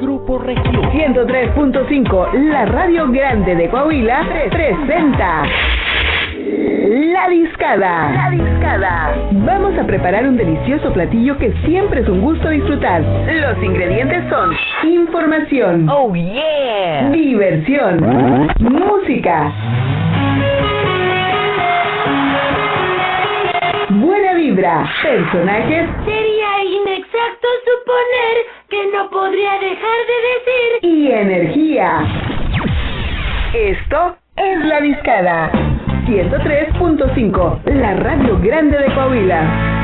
Grupo Regio 103.5, la radio grande de Coahuila, presenta La Discada. La Discada. Vamos a preparar un delicioso platillo que siempre es un gusto disfrutar. Los ingredientes son información, oh yeah, diversión, música. Buena vibra, personajes, serio que no podría dejar de decir. Y energía. Esto es La Discada. 103.5, la radio grande de Coahuila.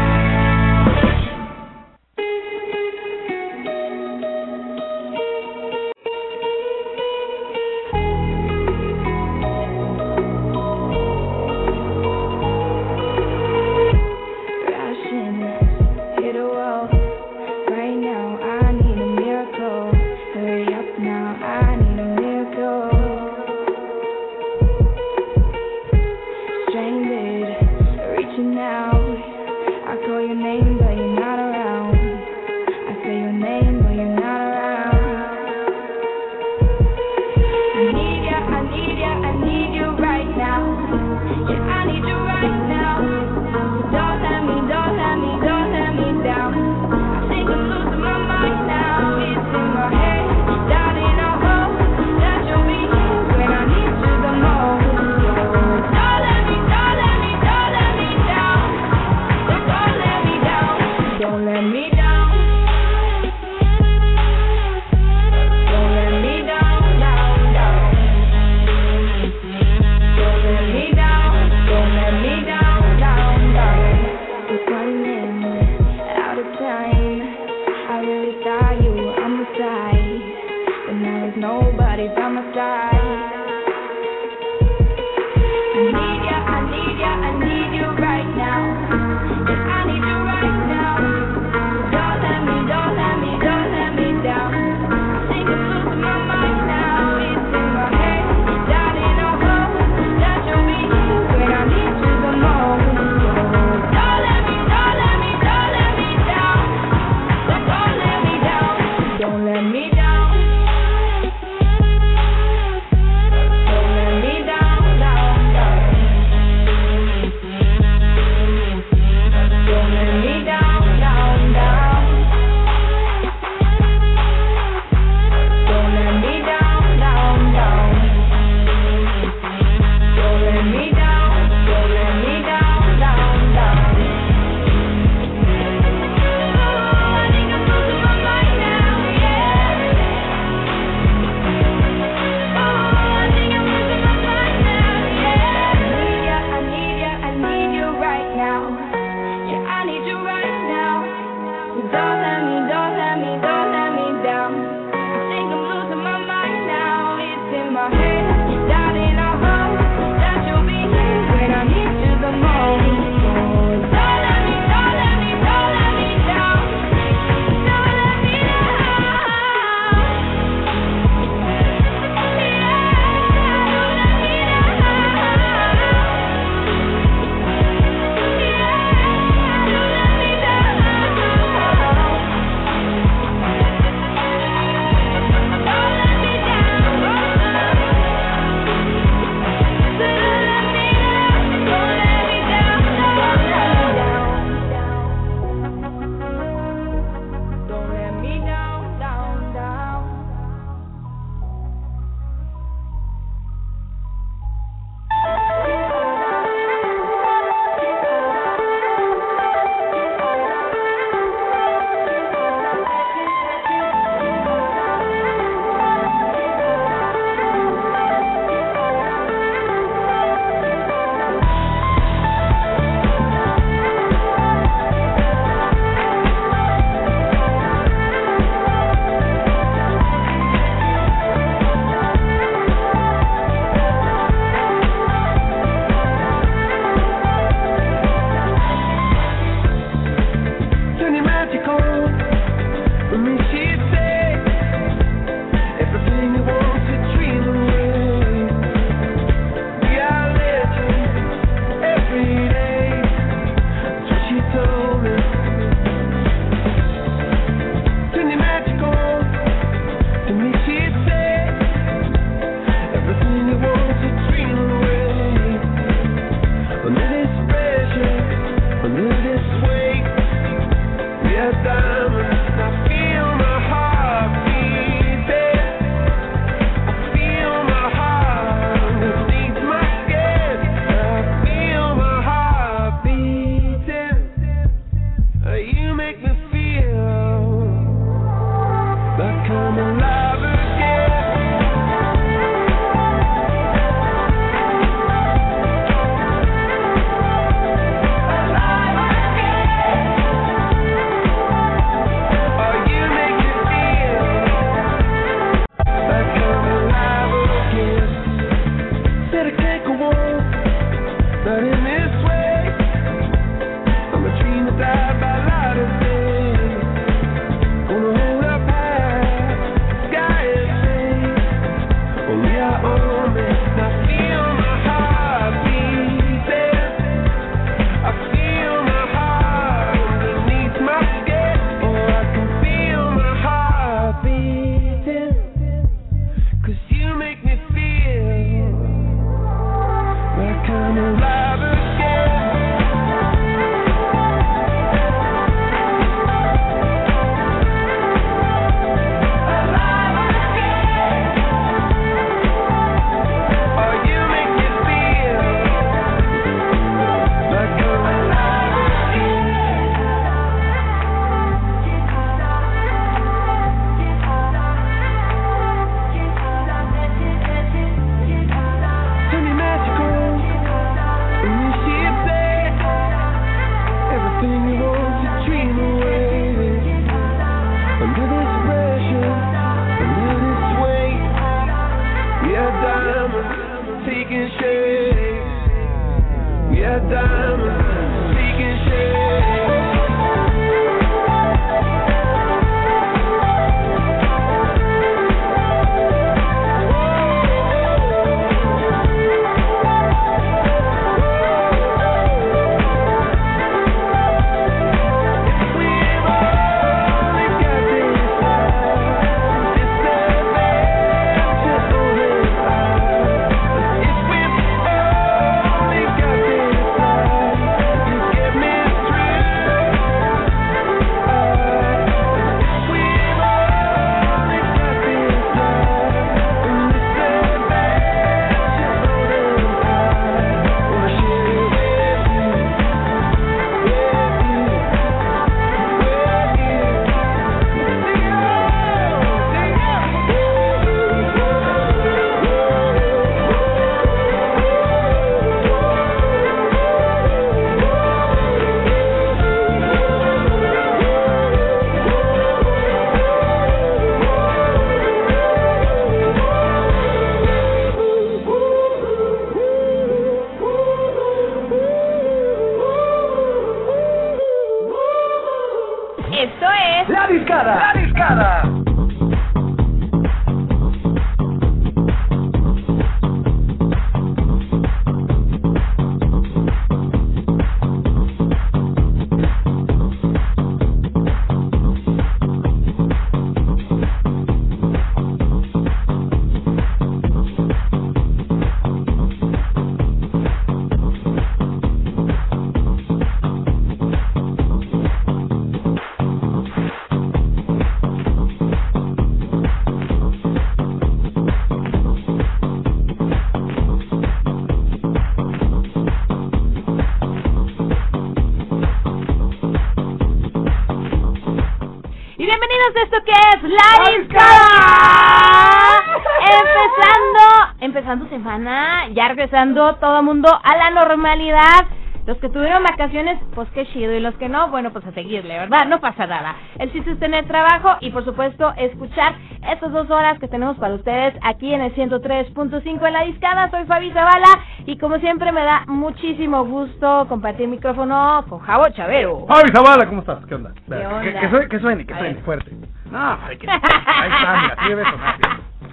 La Discada. Empezando, empezando semana, ya regresando todo el mundo a la normalidad. Los que tuvieron vacaciones, pues qué chido. Y los que no, bueno, pues a seguirle, ¿verdad? No pasa nada. El chiste es tener trabajo y, por supuesto, escuchar estas dos horas que tenemos para ustedes aquí en el 103.5 en La Discada. Soy Fabi Zavala y, como siempre, me da muchísimo gusto compartir micrófono con Javo Chavero. Javi Zavala, ¿cómo estás? ¿Qué onda? ¿Qué Que- onda? Que, suene, que suene, que suene, fuerte. No, hay que, ahí está, mira, así debe sonar.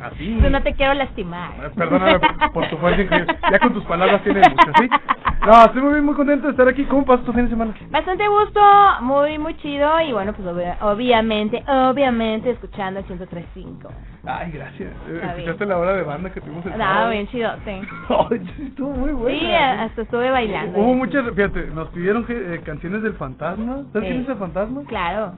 Así. Yo no te quiero lastimar. Perdóname por, por tu fuerza increíble. Ya con tus palabras tienes mucho, ¿sí? No, estoy muy bien, muy contento de estar aquí. ¿Cómo pasó tu fin de semana? Bastante gusto, muy, muy chido. Y bueno, pues obvia- obviamente, obviamente, escuchando el 103.5. Ay, gracias. Eh, ¿Escuchaste la hora de banda que tuvimos el No, sábado? bien chido, sí. Estuvo muy buena. Sí, hasta estuve bailando. Hubo muchas, fíjate, nos pidieron eh, canciones del fantasma. ¿Sabes quién es el fantasma? Claro.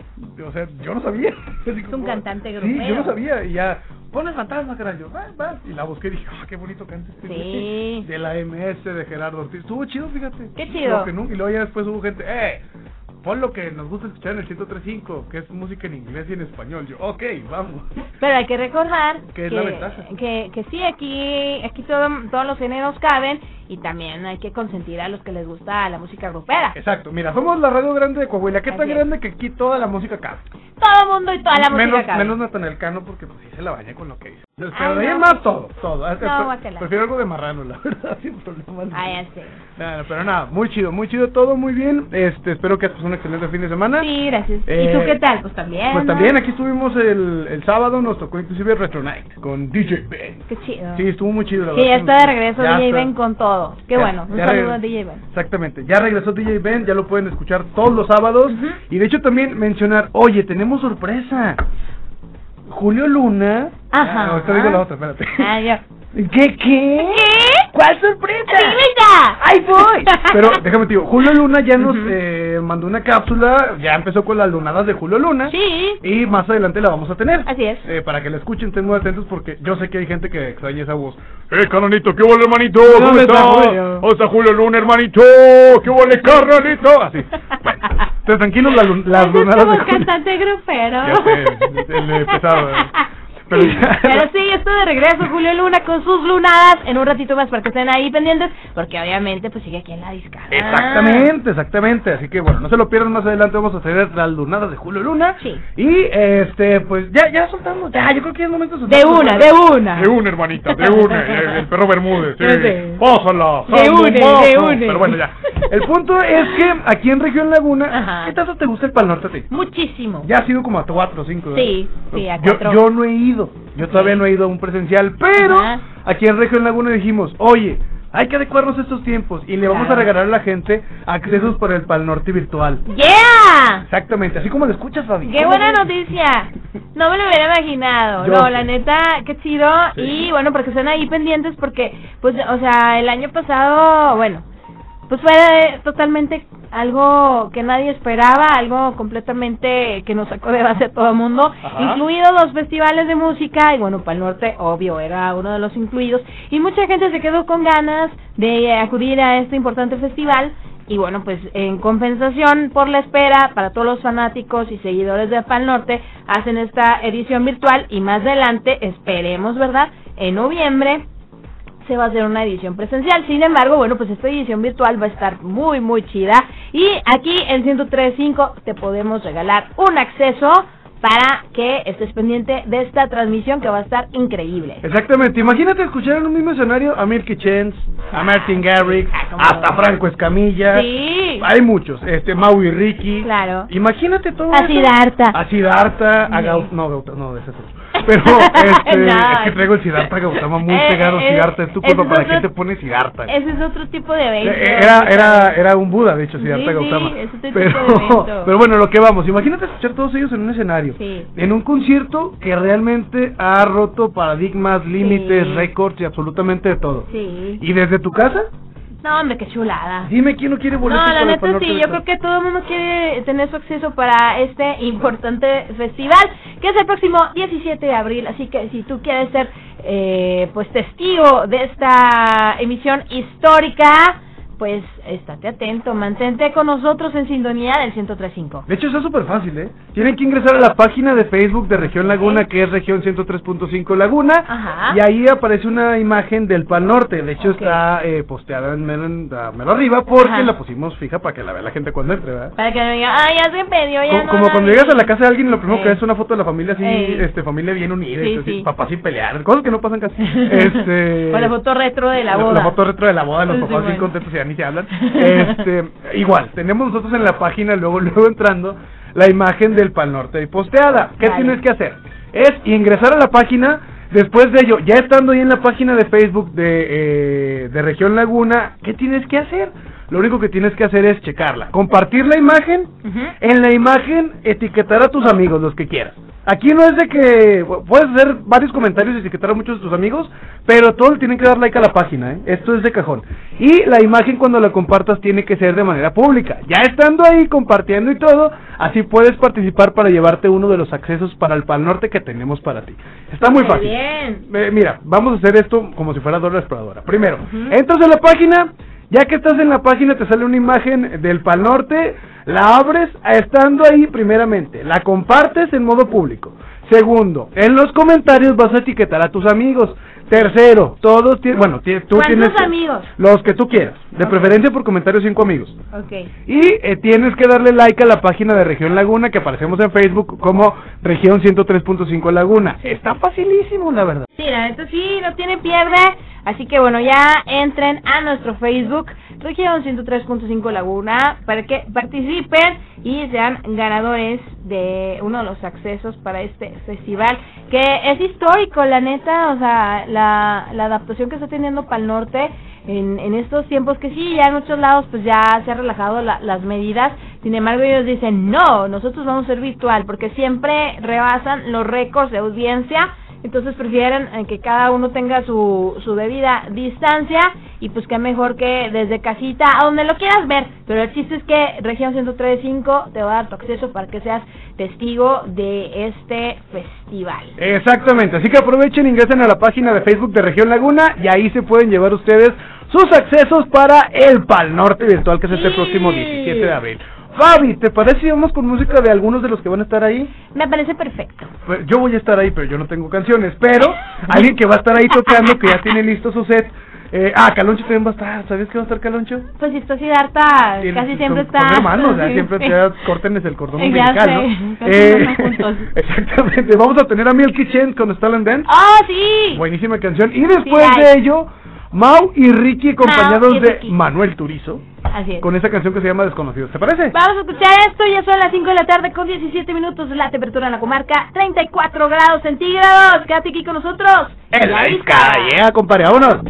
O sea, yo no sabía. Es un cantante Sí, yo grupero. no sabía. Y ya, pon el fantasma, caray. Yo, va, va. Y la busqué y dije, ah, qué bonito canta este Sí. De la MS, de Gerardo Ortiz. Estuvo chido, fíjate. Qué chido. Lo que nunca- y luego ya después hubo gente, eh, pon lo que nos gusta escuchar en el 103.5, que es música en inglés y en español. Yo, ok, vamos. Pero hay que recordar Que que, es la ventaja. que, que sí, aquí, aquí todo, todos los géneros caben y también hay que consentir a los que les gusta la música grupera. Exacto, mira, somos la radio grande de Coahuila. ¿Qué tan grande que aquí toda la música cabe? Todo el mundo y toda la música menos, cabe. menos Natanael Cano porque pues sí se la baña con lo que dice. Pero Ay, de ahí no. más todo, todo. No, pre- prefiero algo de marrano, la verdad, sin problemas. Ah, ya sé. Pero nada, muy chido, muy chido todo, muy bien. Este, espero que pasado un excelente fin de semana. Sí, gracias. Eh, ¿Y tú qué tal? Pues también. Pues ¿no? también aquí estuvimos el, el sábado, nos tocó inclusive Retro Night con DJ Ben. Qué chido. Sí, estuvo muy chido, la ya verdad. está de regreso Ya DJ está. Ben con todo. Qué Ya- bueno. Un ya saludo a DJ Ben. Exactamente, ya regresó DJ Ben, ya lo pueden escuchar todos los sábados. Y de hecho también mencionar, oye, tenemos sorpresa. Julio Luna. Ajá. Ah, ahorita digo la otra, espérate. Ah, ya. ¿Qué, qué? ¿Qué? ¿Cuál sorpresa? ¡Adivina! ¡Ahí voy! Pero déjame te digo, Julio Luna ya nos eh, mandó una cápsula, ya empezó con las lunadas de Julio Luna. Sí. Y más adelante la vamos a tener. Así es. Eh, para que la escuchen, estén muy atentos porque yo sé que hay gente que extraña esa voz. ¡Eh, canonito! ¿Qué huele, hermanito? ¿Cómo ¿Dónde está está? Julio? ¿Dónde está Julio Luna, hermanito? ¿Qué huele, carnalito? Así. Bueno, entonces, tranquilos, la las es lunadas de como Julio. cantante grupero. Ya sé, el de pesado, ¿eh? Pero ya- Pero sí, estoy de regreso, Julio Luna, con sus lunadas. En un ratito más para que estén ahí pendientes, porque obviamente pues sigue aquí en la discada. Exactamente, exactamente. Así que bueno, no se lo pierdan más adelante. Vamos a traer las lunadas de Julio Luna. Sí. Y este, pues ya, ya soltamos. Ya, yo creo que es momento de De una, de una. De una, hermanita, de una. el, el perro Bermúdez. Sé. Sí. Pásala. De Mazo. de une. Pero bueno, ya. El punto es que aquí en Región Laguna, Ajá. ¿qué tanto te gusta el Pal Norte a ti? Muchísimo. Ya ha sido como a cuatro o cinco. ¿verdad? Sí, sí, a yo, cuatro. yo no he ido. Yo todavía no he ido a un presencial. Pero Ajá. aquí en Región Laguna dijimos, oye, hay que adecuarnos a estos tiempos. Y le vamos a regalar a la gente accesos para el Pal Norte virtual. ¡Yeah! Exactamente, así como lo escuchas, Fabi. ¡Qué buena noticia! No me lo hubiera imaginado. Yo no, la neta, qué chido. Sí. Y bueno, porque estén ahí pendientes porque, pues, o sea, el año pasado, bueno, pues fue totalmente algo que nadie esperaba, algo completamente que nos sacó de base a todo el mundo, Ajá. incluidos los festivales de música, y bueno, para el norte, obvio, era uno de los incluidos, y mucha gente se quedó con ganas de acudir a este importante festival, y bueno, pues en compensación por la espera, para todos los fanáticos y seguidores de Pal Norte, hacen esta edición virtual y más adelante, esperemos, ¿verdad? En noviembre se va a hacer una edición presencial. Sin embargo, bueno, pues esta edición virtual va a estar muy, muy chida. Y aquí en 103.5 te podemos regalar un acceso para que estés pendiente de esta transmisión que va a estar increíble. Exactamente, imagínate escuchar en un mismo escenario a Milky Chance, a Martin Garrix, Ah, hasta. Franco Escamilla. Sí. Hay muchos, este, Maui Ricky. Claro. Imagínate todo A eso. Siddhartha. A Siddhartha, a Sí. Gau- no, Gauta- no, ese es otro. Pero, este, No. es que traigo el Siddhartha Gautama muy Eh, pegado. eh, es tu culpa, es ¿para qué te pones Siddhartha? Ese es otro tipo de evento. Eh, Era, era, era un Buda, de hecho, Siddhartha Sí, sí, Gautama. es otro tipo pero, de evento. pero bueno, lo que vamos, imagínate escuchar todos ellos en un escenario. Sí. En un concierto que realmente ha roto paradigmas, límites, Sí. récords y absolutamente de todo. Sí. ¿Y desde tu casa? No, hombre, qué chulada. Dime quién no quiere No, boletos la para el neta sí, yo creo que todo el mundo quiere tener su acceso para este importante festival, que es el próximo 17 de abril, así que si tú quieres ser eh, pues testigo de esta emisión histórica, pues estate atento, mantente con nosotros en sintonía del 1035. De hecho, está súper fácil, ¿eh? Tienen que ingresar a la página de Facebook de Región Laguna, que es Región 103.5 Laguna. Ajá. Y ahí aparece una imagen del Pal Norte. De hecho, está eh, posteada en mero, arriba porque Ajá. la pusimos fija para que la vea la gente cuando entre, ¿verdad? Para que no digan, ah, ya se perdió, ya Co- no como la cuando vi". llegas a la casa de alguien, lo primero que ves es una foto de la familia así, Ey. este, familia bien unida, Sí, sí. papás sin pelear, cosas que no pasan casi. este, Con la foto retro de la la- boda. La foto retro de la boda, los Sí, papás bien bueno. contentos y ya ni se hablan. Este, igual, tenemos nosotros en la página, luego, luego entrando, la imagen del Pal Norte y posteada. ¿Qué tienes que hacer? Es ingresar a la página, después de ello, ya estando ahí en la página de Facebook de, eh, de Región Laguna, ¿qué tienes que hacer? Lo único que tienes que hacer es checarla, compartir la imagen, en la imagen etiquetar a tus amigos, los que quieras. Aquí no es de que puedes hacer varios comentarios y etiquetar a muchos de tus amigos, pero todos tienen que dar like a la página, ¿eh? Esto es de cajón. Y la imagen cuando la compartas tiene que ser de manera pública. Ya estando ahí compartiendo y todo, así puedes participar para llevarte uno de los accesos para el Pal Norte que tenemos para ti. Está muy Muy fácil. bien. Eh, mira, vamos a hacer esto como si fuera la Exploradora. Primero, Ujú. entras a la página, Ya que estás en la página te sale una imagen del Pal Norte, la abres estando ahí primeramente, la compartes en modo público. Segundo, en los comentarios vas a etiquetar a tus amigos. Tercero, todos tienen, bueno, ti- tú ¿Cuántos tienes amigos? los que tú quieras, de preferencia por comentarios cinco amigos. Ok. Y eh, tienes que darle like a la página de Región Laguna que aparecemos en Facebook como Región 103.5 Laguna. Está facilísimo, la verdad. Sí, la neta sí, no tiene pierde. Así que bueno, ya entren a nuestro Facebook, Región 103.5 Laguna, para que participen y sean ganadores de uno de los accesos para este festival, que es histórico, la neta, o sea, la, la adaptación que está teniendo Pal Norte en, en estos tiempos, que sí, ya en muchos lados pues ya se han relajado la- las medidas, sin embargo ellos dicen, no, nosotros vamos a ser virtual, porque siempre rebasan los récords de audiencia, entonces prefieren eh, que cada uno tenga su, su debida distancia y pues que mejor que desde casita, a donde lo quieras ver. Pero el chiste es que Región 103.5 te va a dar tu acceso para que seas testigo de este festival. Exactamente, así que aprovechen, ingresen a la página de Facebook de Región Laguna y ahí se pueden llevar ustedes sus accesos para el Pal Norte Virtual que es este Sí. próximo 17 de abril. Fabi, ¿te parece si vamos con música de algunos de los que van a estar ahí? Me parece perfecto. Pues, yo voy a estar ahí, pero yo no tengo canciones. Pero alguien que va a estar ahí tocando, que ya tiene listo su set. Eh, ah, Caloncho también va a estar. ¿Sabías que va a estar Caloncho? Pues si está Tiene- casi son- siempre son está. hermanos, ya sí, siempre sí. ya córtenles el cordón umbilical, ¿no? casi andan juntos. exactamente. Vamos a tener a Milky Chen con Stalin Dance. ¡Oh, sí! Buenísima canción. Y después Sí, de ello, Mau y Ricky acompañados Mau y de. Manuel Turizo Así es. con esa canción que se llama Desconocidos. ¿Te parece? Vamos a escuchar esto, ya son las 5 de la tarde con 17 minutos la temperatura en la comarca, 34 grados centígrados. Quédate aquí con nosotros. En la discada. discada, llega, compadre, vámonos.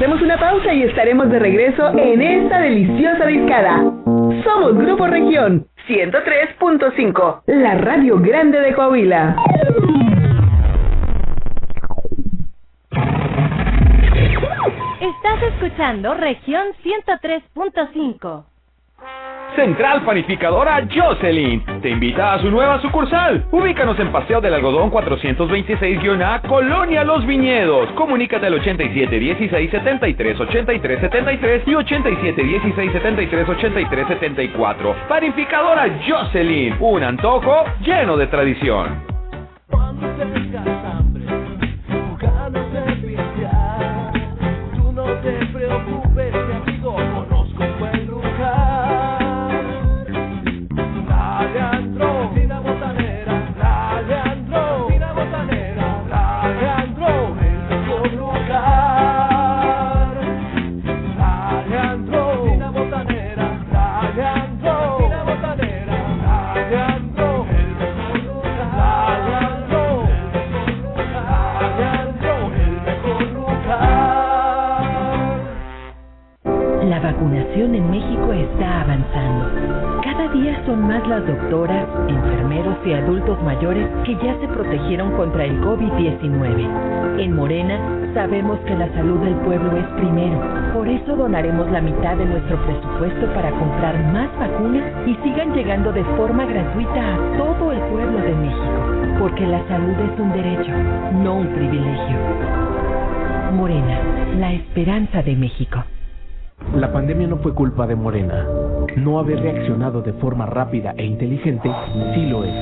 Hacemos una pausa y estaremos de regreso en esta deliciosa discada. Somos Grupo Región 103.5, la radio grande de Coahuila. Estás escuchando región 103.5. Central Panificadora Jocelyn te invita a su nueva sucursal. Ubícanos en Paseo del Algodón 426-A, Colonia Los Viñedos. Comunícate al 87 16 73 83 73 y 87 16 73 83 74. Panificadora Jocelyn, un antojo lleno de tradición. Vacunación en México está avanzando. Cada día son más las doctoras, enfermeros y adultos mayores que ya se protegieron contra el COVID-19. En Morena sabemos que la salud del pueblo es primero. Por eso donaremos la mitad de nuestro presupuesto para comprar más vacunas y sigan llegando de forma gratuita a todo el pueblo de México. Porque la salud es un derecho, no un privilegio. Morena, la esperanza de México. La pandemia no fue culpa de Morena. No haber reaccionado de forma rápida e inteligente sí lo es.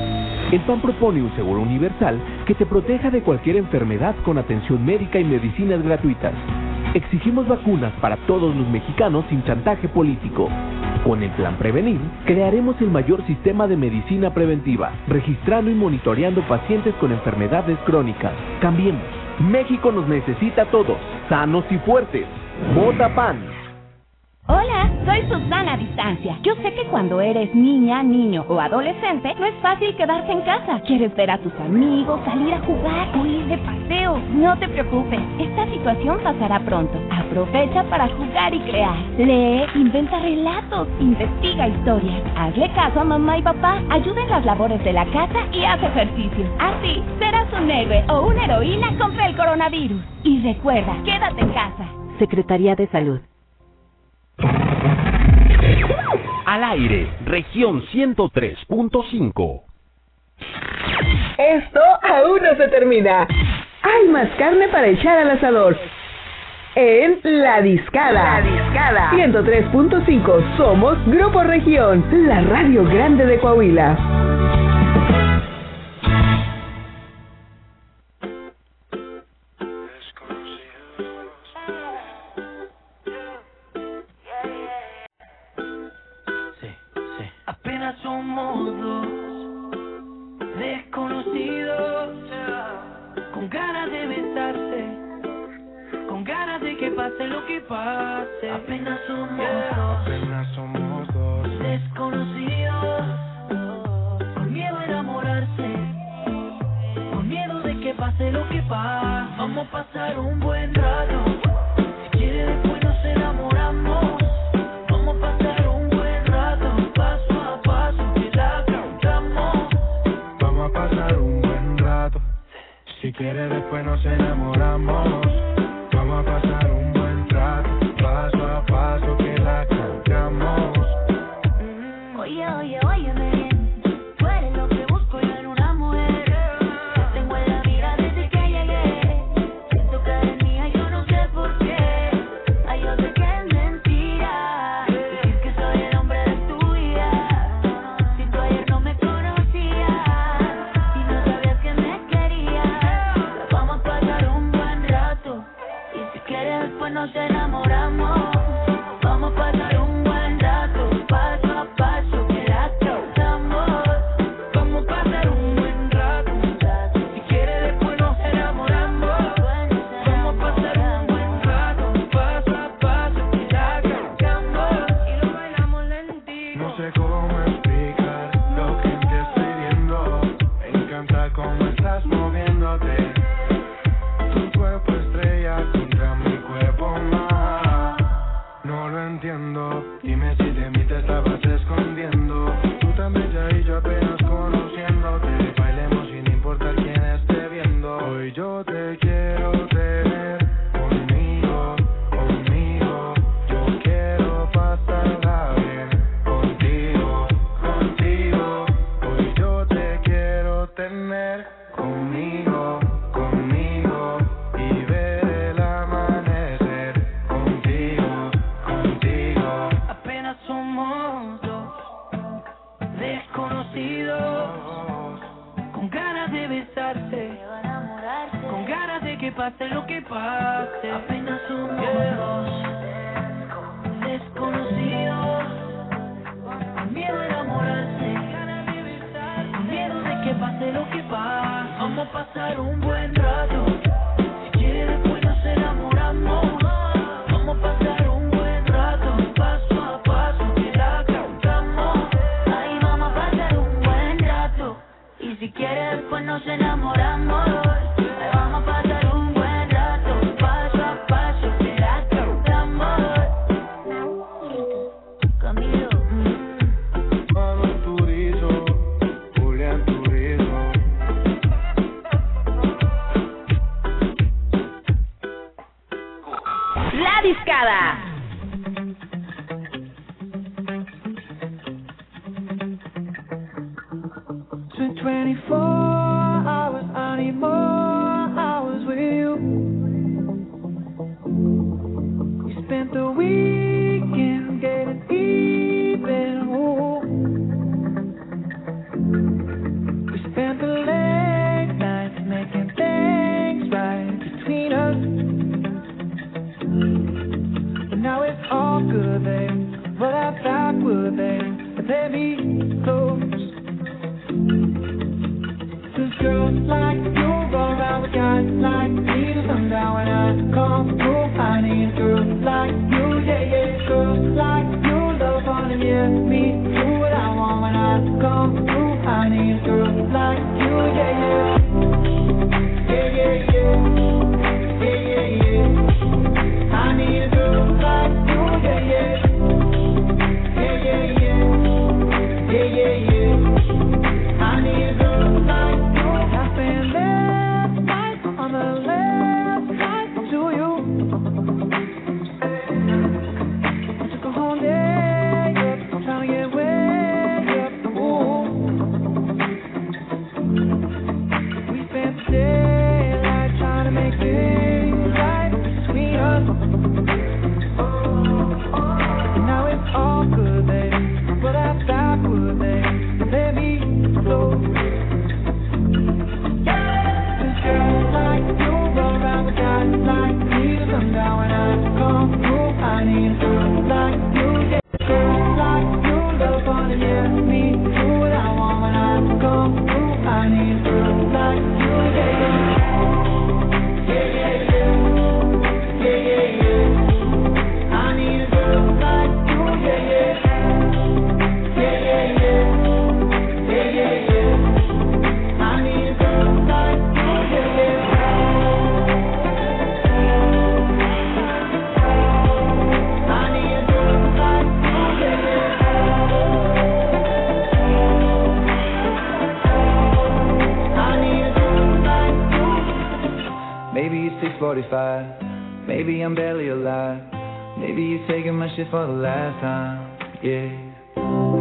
El PAN propone un seguro universal que te proteja de cualquier enfermedad con atención médica y medicinas gratuitas. Exigimos vacunas para todos los mexicanos sin chantaje político. Con el plan Prevenir, crearemos el mayor sistema de medicina preventiva, registrando y monitoreando pacientes con enfermedades crónicas. Cambiemos. México nos necesita a todos, sanos y fuertes. Vota PAN. Hola, soy Susana Distancia. Yo sé que cuando eres niña, niño o adolescente, no es fácil quedarse en casa. Quieres ver a tus amigos, salir a jugar o ir de paseo. No te preocupes, esta situación pasará pronto. Aprovecha para jugar y crear. Lee, inventa relatos, investiga historias. Hazle caso a mamá y papá, ayuda en las labores de la casa y haz ejercicio. Así serás un héroe o una heroína contra el coronavirus. Y recuerda, quédate en casa. Secretaría de Salud. Al aire, región 103.5. Esto aún no se termina. Hay más carne para echar al asador. En La Discada. La Discada. 103.5. Somos Grupo Región, la radio grande de Coahuila. Somos dos desconocidos con ganas de besarse, con ganas de que pase lo que pase. Apenas somos dos, apenas somos dos desconocidos con miedo a enamorarse, con miedo de que pase lo que pase. Vamos a pasar un buen rato. Si quieres después nos enamoramos. Vamos a pasar un buen rato. Paso a paso que la cantamos. Oye, oye, óyeme 45. Maybe I'm barely alive. Maybe you're taking my shit for the last time. Yeah.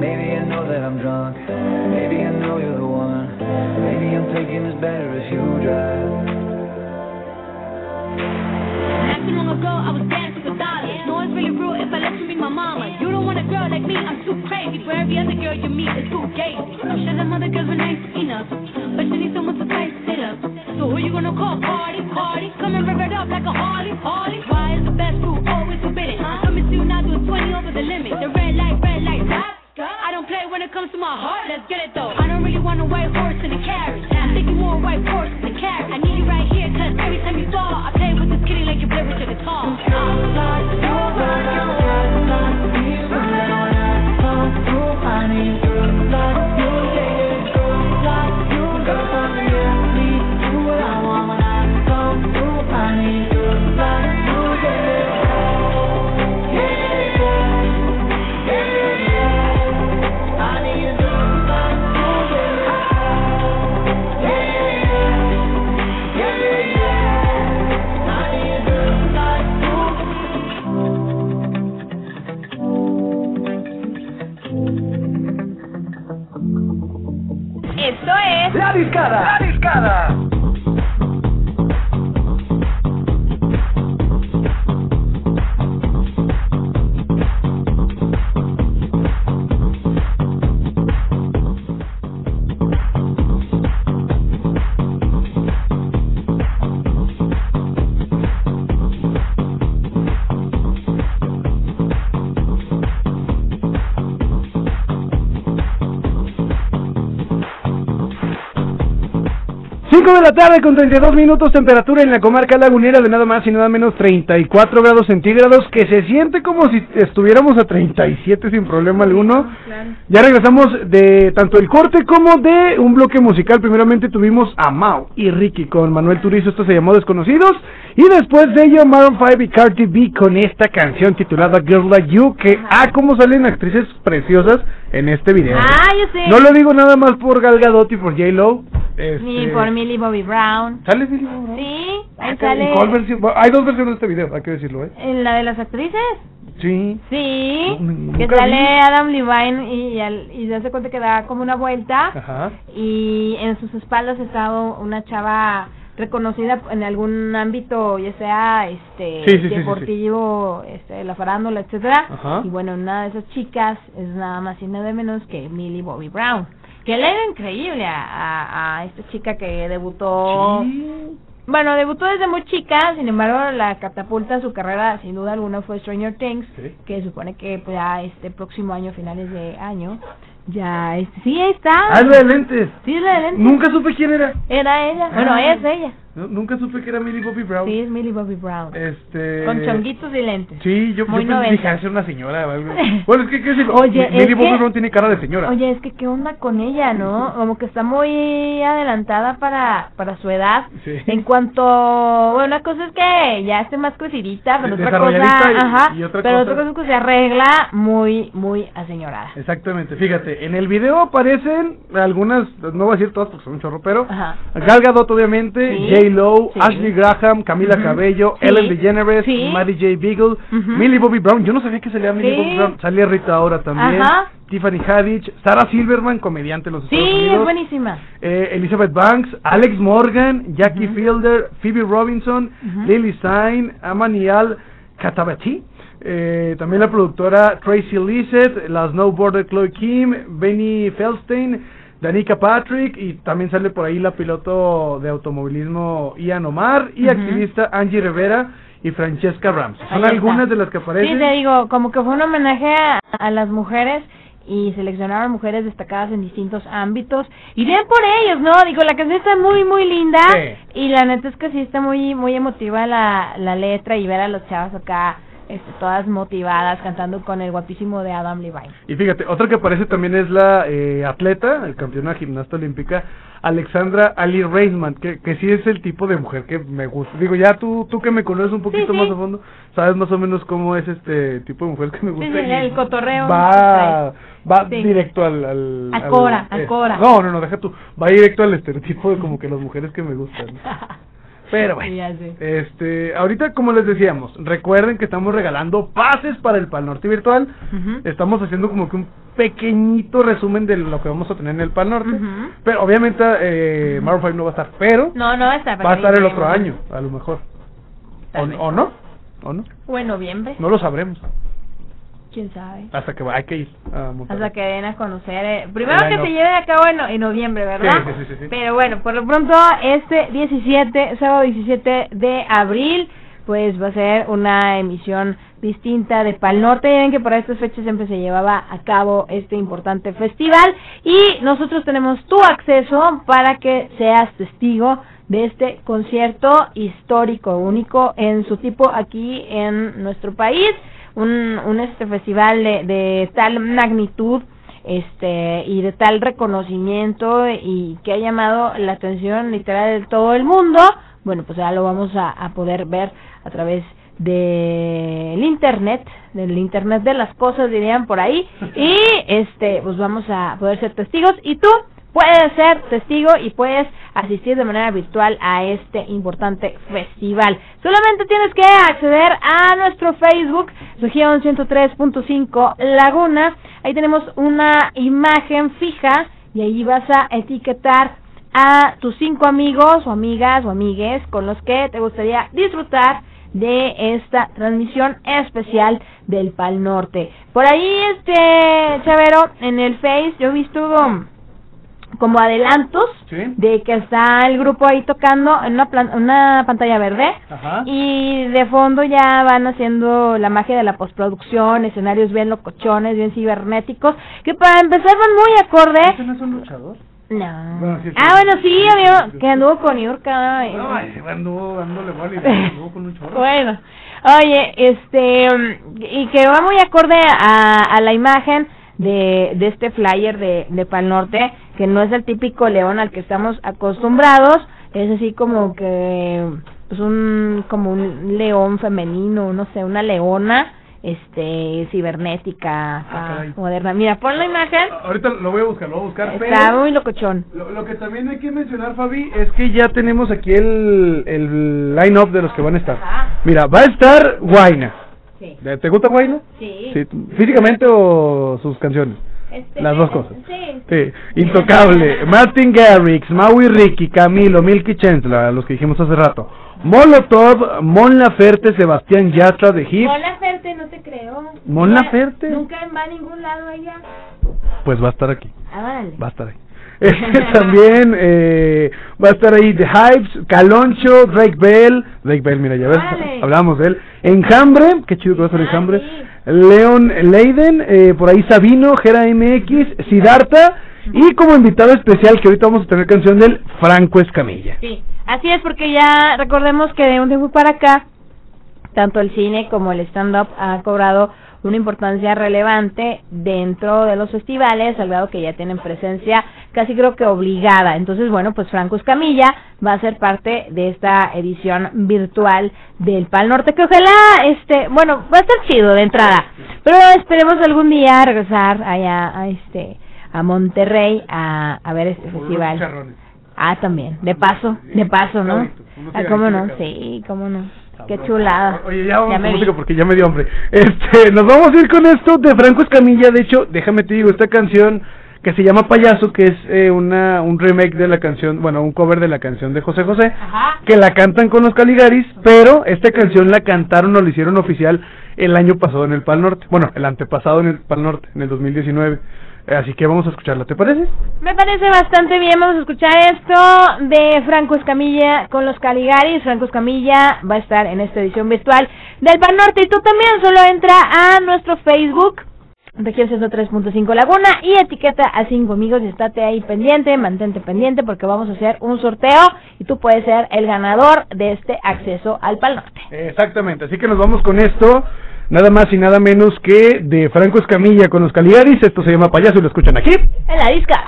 Maybe I know that I'm drunk. Maybe I know you're the one. Maybe I'm thinking it's better if you drive. Not long ago, I was dancing with dollars. No one's really real if I let you meet my mama. You don't want a girl like me, I'm too crazy. For every other girl you meet, it's too gay. I'm sure them other girls were nice enough. De la tarde con 32 minutos, temperatura en la comarca lagunera de nada más y nada menos 34 grados centígrados, que se siente como si estuviéramos a 37 sin problema alguno. Ya regresamos de tanto el corte como de un bloque musical. Primeramente tuvimos a Mau y Ricky con Manuel Turizo, esto se llamó Desconocidos. Y después de ello, Maroon 5 y Cardi B con esta canción titulada Girl Like You, que, ah, cómo salen actrices preciosas en este video. Ah, yo sé. No lo digo nada más por Gal Gadot y por J-Lo. este, Ni por Millie Bobby Brown. ¿Sale Millie Bobby Brown? Sí, ahí. Bueno, Hay dos versiones de este video, hay que decirlo, ¿eh? ¿En la de las actrices? Sí. Sí, que vi. sale Adam Levine y, al- y se hace cuenta que da como una vuelta Ajá. y en sus espaldas está u- una chava reconocida en algún ámbito, ya sea este Sí, sí, sí, sí, sí. deportivo, este la farándula, etcétera. Ajá. Y bueno, una de esas chicas es nada más y nada menos que Millie Bobby Brown. Que le era increíble a, a, a esta chica que debutó bueno, debutó desde muy chica, sin embargo, la catapulta su carrera, sin duda alguna, fue Stranger Things, Sí. que supone que pues, ya este próximo año, finales de año, ya, este, sí, ahí está. Ah, la de lentes. Sí, la de lentes. Nunca supe quién era. Era ella, bueno, Ah. es ella. Nu- Nunca supe que era Millie Bobby Brown. Sí, es Millie Bobby Brown. Este. Con chonguitos y lentes. Sí, yo, Muy yo pensé dije, "Ah, una señora o algo". Bueno, es que, ¿qué? Oye, Mi- Millie es Bobby que- Brown tiene cara de señora. Oye, es que qué onda con ella, ¿no? Como que está muy adelantada para para su edad. Sí. En cuanto, bueno, una cosa es que ya esté más crecidita, pero otra cosa, y- ajá, y otra pero cosa- otra cosa es que se arregla muy muy aseñorada. Exactamente, fíjate, en el video aparecen algunas, no voy a decir todas porque son un chorro, pero Ajá. Gal Gadot obviamente, Sí, J-Lo, sí. Ashley Graham, Camila Ujú. Cabello, Sí, Ellen DeGeneres, sí. Maddie J. Beagle, Ujú. Millie Bobby Brown, yo no sabía que salía Millie Sí. Bobby Brown, salía Rita ahora también, Ajá. Tiffany Haddish, Sarah Silverman, comediante en los Sí, Estados es Unidos, buenísima. eh, Elizabeth Banks, Alex Morgan, Jackie Fielder, Phoebe Robinson. Lily Stein, Amanial Katabati, eh, también la productora Tracy Lissett, la snowboarder Chloe Kim, Benny Feldstein, Danica Patrick y también sale por ahí la piloto de automovilismo Ian Omar y Ujú. activista Angie Rivera y Francesca Rams. Son algunas de las que aparecen. Sí, te digo, como que fue un homenaje a, a las mujeres y seleccionaron mujeres destacadas en distintos ámbitos. Y bien por ellos, ¿no? Digo, la canción está muy, muy linda. Sí. Y la neta es que sí está muy, muy emotiva la, la letra y ver a los chavos acá, este, todas motivadas, cantando con el guapísimo de Adam Levine. Y fíjate, otra que aparece también es la eh, atleta, el campeona gimnasta olímpica, Alexandra Ali Reisman, que, que sí es el tipo de mujer que me gusta. Digo, ya tú tú que me conoces un poquito sí. más a fondo, sabes más o menos cómo es este tipo de mujer que me gusta. sí, el cotorreo. Va, va directo al... al A Cora, a eh. No, no, no, deja tú. Va directo al estereotipo de como que las mujeres que me gustan. Pero bueno. Sí, ya sé. Este, ahorita como les decíamos, recuerden que estamos regalando pases para el Pal Norte virtual. Estamos haciendo como que un pequeñito resumen de lo que vamos a tener en el Pal Norte. Pero obviamente eh, Maroon 5 no va a estar, pero No, no está. va a estar el otro año a lo mejor. O, o no, o no, O en noviembre. no lo sabremos. ¿Quién sabe? Hasta que va- hay que ir a Monterrey. Hasta que den a conocer. eh, primero que no. se lleve a cabo en, en noviembre, ¿verdad? Sí, sí, sí. Pero bueno, por lo pronto, este 17, sábado 17 de abril, pues va a ser una emisión distinta de Pal Norte. Ya ven que para estas fechas siempre se llevaba a cabo este importante festival. Y nosotros tenemos tu acceso para que seas testigo de este concierto histórico, único en su tipo aquí en nuestro país. Un, un este festival de, de tal magnitud este y de tal reconocimiento y que ha llamado la atención literal de todo el mundo, bueno, pues ya lo vamos a, a poder ver a través del internet, del internet de las cosas dirían por ahí y este pues vamos a poder ser testigos. Y tú puedes ser testigo y puedes asistir de manera virtual a este importante festival. Solamente tienes que acceder a nuestro Facebook, región 103.5 Laguna. Ahí tenemos una imagen fija y ahí vas a etiquetar a tus cinco amigos o amigas o amigues con los que te gustaría disfrutar de esta transmisión especial del Pal Norte. Por ahí, este, Chavero, en el Face yo he visto como adelantos de que está el grupo ahí tocando en una, plan- una pantalla verde Ajá. y de fondo ya van haciendo la magia de la postproducción, escenarios bien locochones, bien cibernéticos, que para empezar van muy acorde. ¿Ese no es un luchador? No. Bueno, sí, sí. Ah, bueno, sí, amigo, que anduvo con Yurka. No, anduvo dándole anduvo con un chorro. bueno, oye, este, y que va muy acorde a, a la imagen de, de este flyer de, de Pal Norte, que no es el típico león al que estamos acostumbrados, es así como que, pues un, como un león femenino, no sé, una leona, este, cibernética, moderna. Mira, pon la imagen, Ahorita lo voy a buscar, lo voy a buscar. está muy locochón. Lo, lo que también hay que mencionar, Fabi, es que ya tenemos aquí el, el line-up de los que van a estar. Mira, va a estar Guaina. Sí. ¿Te gusta Guaina? Sí. ¿Físicamente o sus canciones? Este, Las dos cosas. Sí. Sí, Intocable, Martin Garrix, Maui Ricky, Camilo, Milky Chensla, los que dijimos hace rato. Molotov, Mon Laferte, Sebastián Yatra de Hip, Mon Laferte, no te creo. Mon Laferte. Nunca va a ningún lado ella. pues va a estar aquí. Ah, vale. Va a estar ahí. Este, también eh, va a estar ahí The Hypes, Caloncho, Drake Bell. Drake Bell, mira, ya ves, Vale. hablamos de él. Enjambre, qué chido que va a estar Enjambre. Leon Leiden, eh, por ahí Sabino, Gera MX, Sidarta. Y como invitado especial, que ahorita vamos a tener canción del Franco Escamilla. Sí, así es porque ya recordemos que de un tiempo para acá, tanto el cine como el stand-up ha cobrado una importancia relevante dentro de los festivales, al grado que ya tienen presencia casi creo que obligada. Entonces, bueno, pues Franco Escamilla va a ser parte de esta edición virtual del Pal Norte, que ojalá, este, bueno, va a estar chido de entrada, pero esperemos algún día regresar allá a este a Monterrey a, a ver este festival. Ah, también, de paso, de paso, ¿no? Ah, cómo no, sí, cómo no. Qué chulada. Oye, ya vamos Ya me vi. música porque ya me dio hambre. Este, nos vamos a ir con esto de Franco Escamilla. De hecho, déjame te digo, esta canción que se llama Payaso, que es eh, una un remake de la canción, bueno, un cover de la canción de José José, Ajá. que la cantan con los Caligaris, pero esta canción la cantaron o la hicieron oficial el año pasado en el Pal Norte. Bueno, el antepasado en el Pal Norte, en el 2019. Así que vamos a escucharla, ¿te parece? Me parece bastante bien, vamos a escuchar esto de Franco Escamilla con los Caligaris. Franco Escamilla va a estar en esta edición virtual del Pan Norte y tú también solo entra a nuestro Facebook. Región 103.5 Laguna y etiqueta a cinco amigos y estate ahí pendiente, mantente pendiente porque vamos a hacer un sorteo y tú puedes ser el ganador de este acceso al Pal Norte. Exactamente, así que nos vamos con esto, nada más y nada menos que de Franco Escamilla con los Caligaris. Esto se llama Payaso y lo escuchan aquí. En la disca.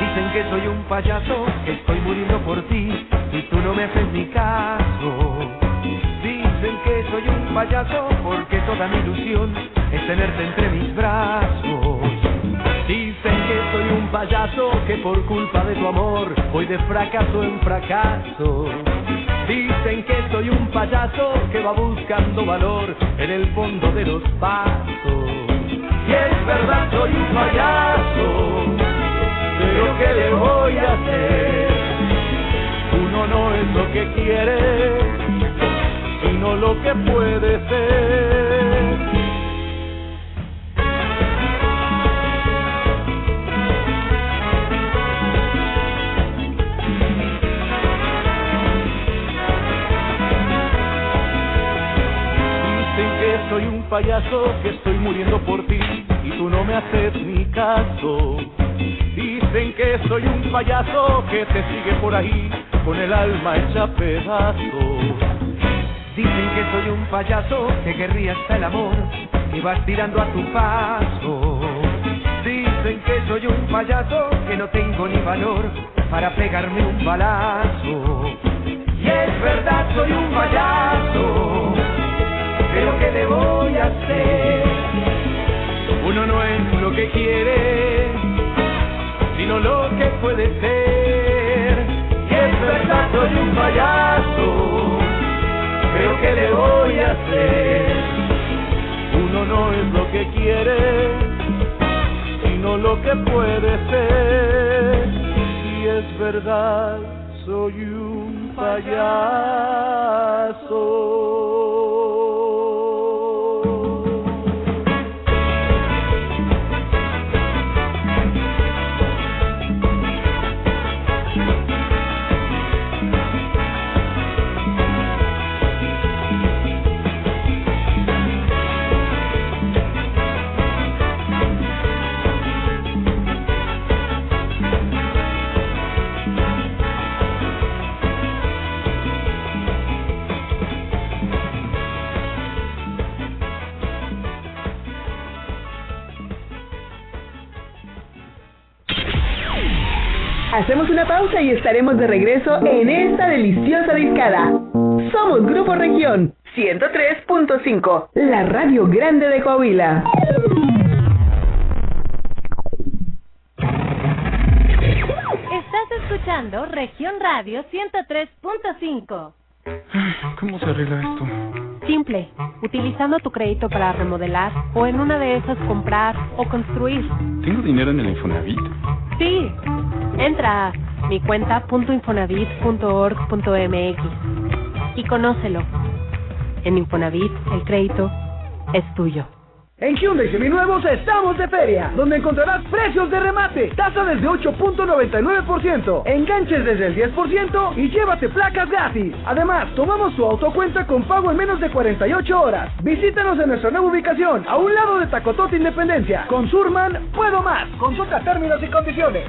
Dicen que soy un payaso, que estoy muriendo por ti y tú no me haces ni caso. Dicen que soy un payaso porque toda mi ilusión por culpa de tu amor voy de fracaso en fracaso. Dicen que soy un payaso que va buscando valor en el fondo de los pasos. Y es verdad, soy un payaso pero ¿qué le voy a hacer? Uno no es lo que quiere, sino lo que puede ser. Soy un payaso, que estoy muriendo por ti y tú no me haces ni caso. Dicen que soy un payaso que te sigue por ahí con el alma hecha pedazos. Dicen que soy un payaso que querría hasta el amor y vas tirando a tu paso. Dicen que soy un payaso que no tengo ni valor para pegarme un balazo. Y es verdad, soy un payaso, pero ¿qué le voy a hacer? Uno no es lo que quiere, sino lo que puede ser. Y es verdad, soy un payaso, pero ¿qué le voy a hacer? Uno no es lo que quiere, sino lo que puede ser. Y es verdad, soy un payaso. Una pausa y estaremos de regreso en esta deliciosa discada. Somos Grupo Región 103.5, la radio grande de Coahuila. Estás escuchando Región Radio 103.5. ¿Cómo se arregla esto? Simple, utilizando tu crédito para remodelar o en una de esas comprar o construir. ¿Tengo dinero en el Infonavit? Sí, entra a micuenta.infonavit.org.mx y conócelo. En Infonavit, el crédito es tuyo. En Hyundai Seminuevos estamos de feria, donde encontrarás precios de remate, tasa desde 8.99%, enganches desde el 10% y llévate placas gratis. Además, tomamos tu autocuenta con pago en menos de 48 horas. Visítanos en nuestra nueva ubicación, a un lado de Tacotote Independencia. Con Surman, puedo más. Consulta términos y condiciones.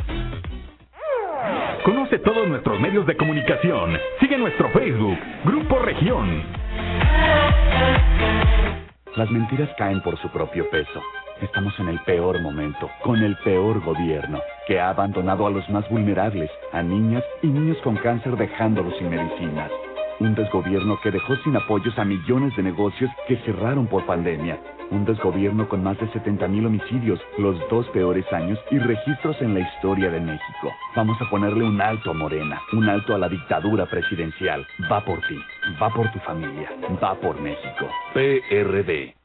Conoce todos nuestros medios de comunicación. Sigue nuestro Facebook, Grupo Región. Las mentiras caen por su propio peso. Estamos en el peor momento, con el peor gobierno, que ha abandonado a los más vulnerables, a niñas y niños con cáncer dejándolos sin medicinas. Un desgobierno que dejó sin apoyos a millones de negocios que cerraron por pandemia. Un desgobierno con más de 70 mil homicidios, los dos peores años y registros en la historia de México. Vamos a ponerle un alto a Morena, un alto a la dictadura presidencial. Va por ti, va por tu familia, va por México. PRD.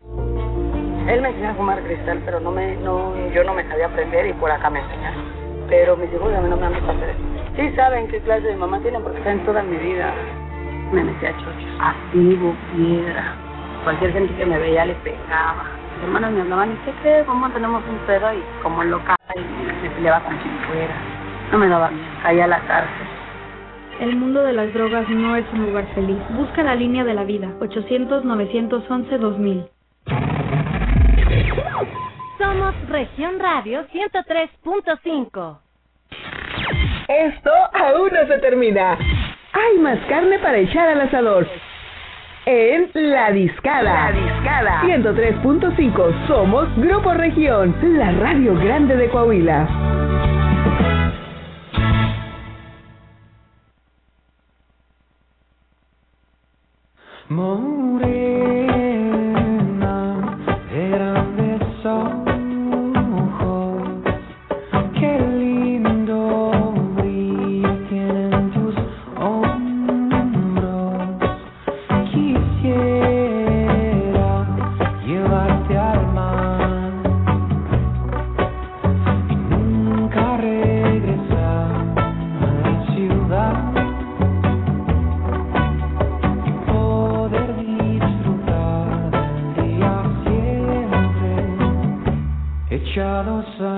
Él me enseñó a fumar cristal, pero no me, no, yo no me sabía aprender y por acá me enseñaron. Pero mis hijos a mí no me han visto hacer. Sí saben qué clase de mamá tienen porque está en toda mi vida. Me metía chochos, activo, piedra. Cualquier gente que me veía le pegaba. Mis hermanos me hablaban, ¿y qué crees? ¿Cómo tenemos un pedo? Y como loca, y me peleaba con quien fuera. No me daba miedo, caía a la cárcel. El mundo de las drogas no es un lugar feliz. Busca la línea de la vida. 800-911-2000. Somos Región Radio 103.5. Esto aún no se termina. Hay más carne para echar al asador. En La Discada. La Discada. 103.5. Somos Grupo Región, la radio grande de Coahuila. Morena, shallow side.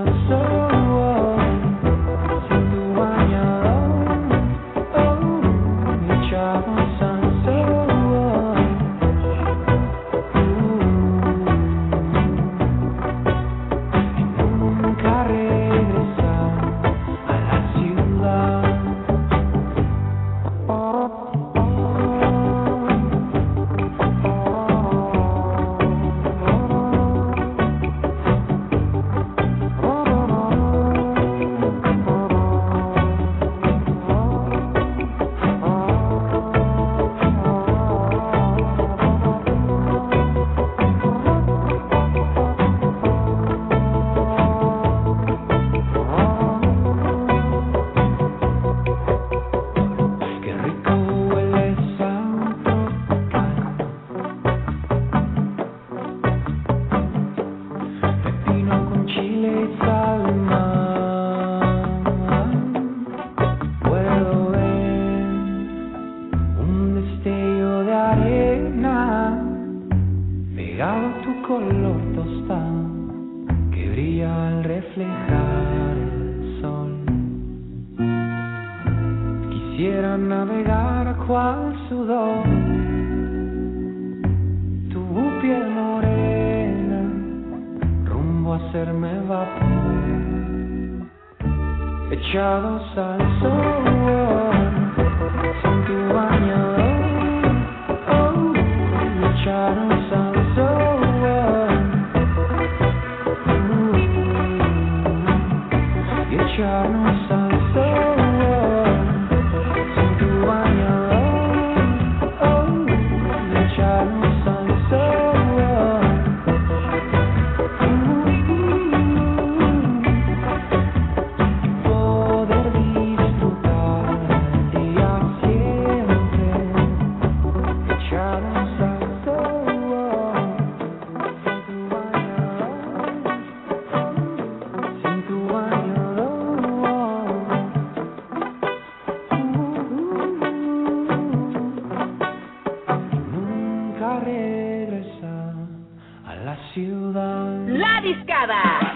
nada.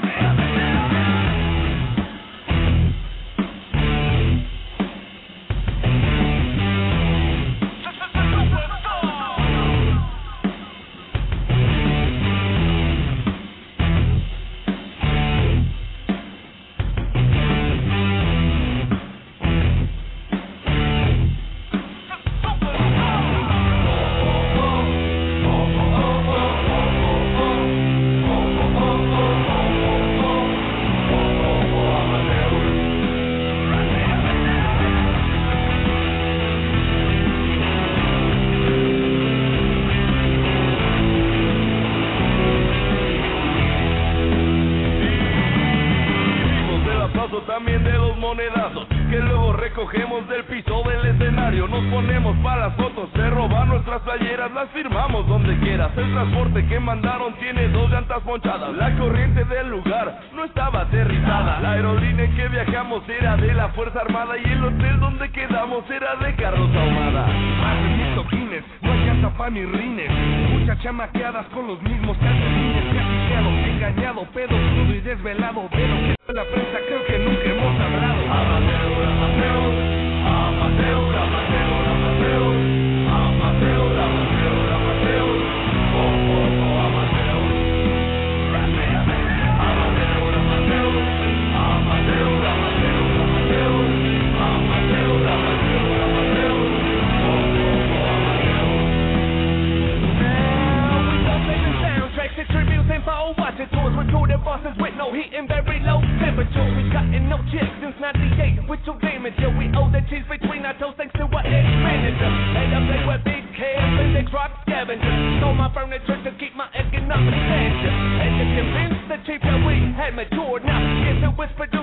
my furniture to keep my economic standards. And it convinced the chief that we had matured. Now, it's a whisper